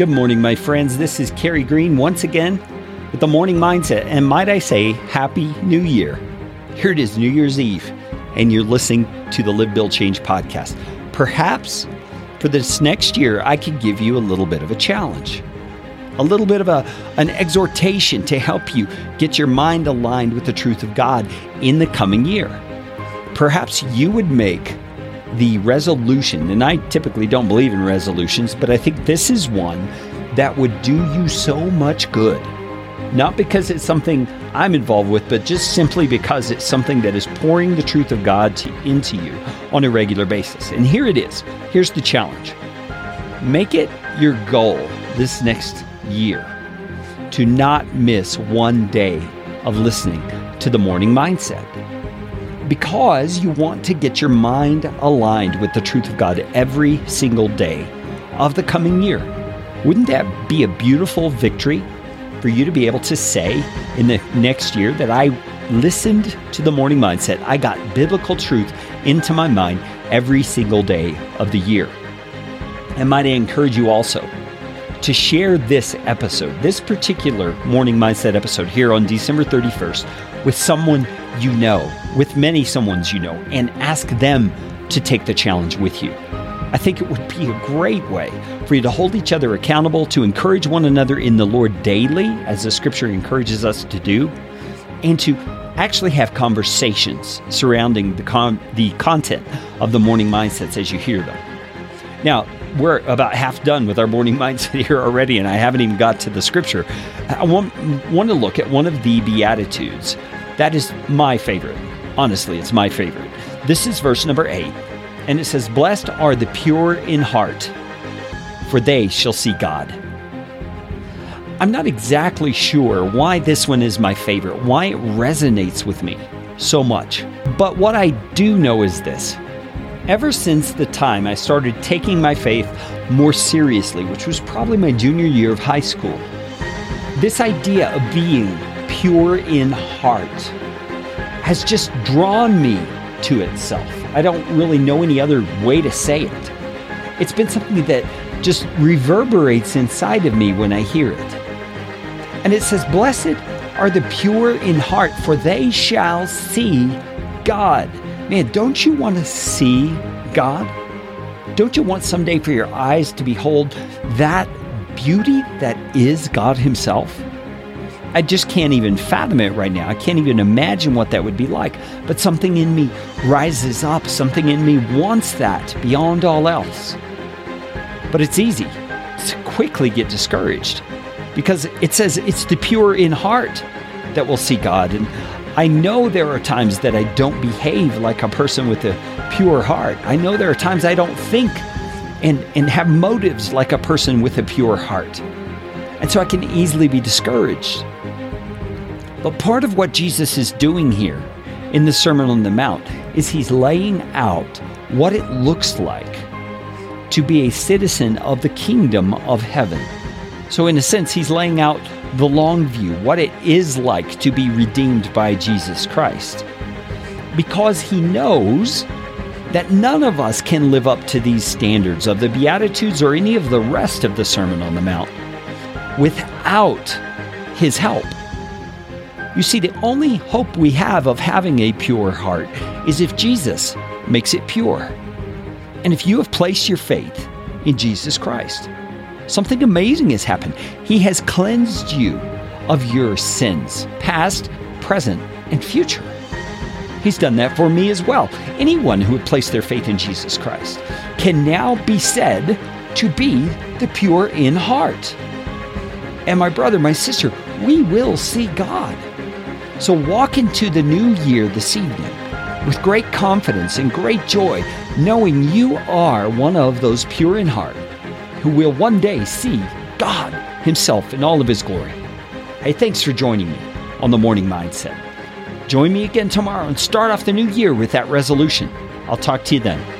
Good morning, my friends. This is Carey Green once again with the morning mindset. And might I say, Happy New Year. Here it is, New Year's Eve, and you're listening to the Live, Build, Change podcast. Perhaps for this next year, I could give you a little bit of a challenge, a little bit of a, an exhortation to help you get your mind aligned with the truth of God in the coming year. Perhaps you would make the resolution, and I typically don't believe in resolutions, but I think this is one that would do you so much good. Not because it's something I'm involved with, but just simply because it's something that is pouring the truth of God to, into you on a regular basis. And here it is. Here's the challenge make it your goal this next year to not miss one day of listening to the morning mindset because you want to get your mind aligned with the truth of God every single day of the coming year. Wouldn't that be a beautiful victory for you to be able to say in the next year that I listened to the morning mindset? I got biblical truth into my mind every single day of the year. And might I encourage you also to share this episode, this particular morning mindset episode here on December 31st with someone you know, with many someones you know, and ask them to take the challenge with you. I think it would be a great way for you to hold each other accountable, to encourage one another in the Lord daily, as the scripture encourages us to do, and to actually have conversations surrounding the, con- the content of the morning mindsets as you hear them. Now, we're about half done with our morning mindset here already, and I haven't even got to the scripture. I want, want to look at one of the Beatitudes that is my favorite. Honestly, it's my favorite. This is verse number eight, and it says, Blessed are the pure in heart, for they shall see God. I'm not exactly sure why this one is my favorite, why it resonates with me so much. But what I do know is this. Ever since the time I started taking my faith more seriously, which was probably my junior year of high school, this idea of being pure in heart has just drawn me to itself. I don't really know any other way to say it. It's been something that just reverberates inside of me when I hear it. And it says, Blessed are the pure in heart, for they shall see God. Man, don't you want to see God? Don't you want someday for your eyes to behold that beauty that is God Himself? I just can't even fathom it right now. I can't even imagine what that would be like. But something in me rises up, something in me wants that beyond all else. But it's easy to quickly get discouraged because it says it's the pure in heart that will see God. And I know there are times that I don't behave like a person with a pure heart. I know there are times I don't think and, and have motives like a person with a pure heart. And so I can easily be discouraged. But part of what Jesus is doing here in the Sermon on the Mount is he's laying out what it looks like to be a citizen of the kingdom of heaven. So, in a sense, he's laying out the long view, what it is like to be redeemed by Jesus Christ. Because he knows that none of us can live up to these standards of the Beatitudes or any of the rest of the Sermon on the Mount without his help. You see, the only hope we have of having a pure heart is if Jesus makes it pure. And if you have placed your faith in Jesus Christ, something amazing has happened. He has cleansed you of your sins, past, present, and future. He's done that for me as well. Anyone who would place their faith in Jesus Christ can now be said to be the pure in heart. And my brother, my sister, we will see God. So walk into the new year this evening with great confidence and great joy, knowing you are one of those pure in heart who will one day see God Himself in all of His glory. Hey, thanks for joining me on the Morning Mindset. Join me again tomorrow and start off the new year with that resolution. I'll talk to you then.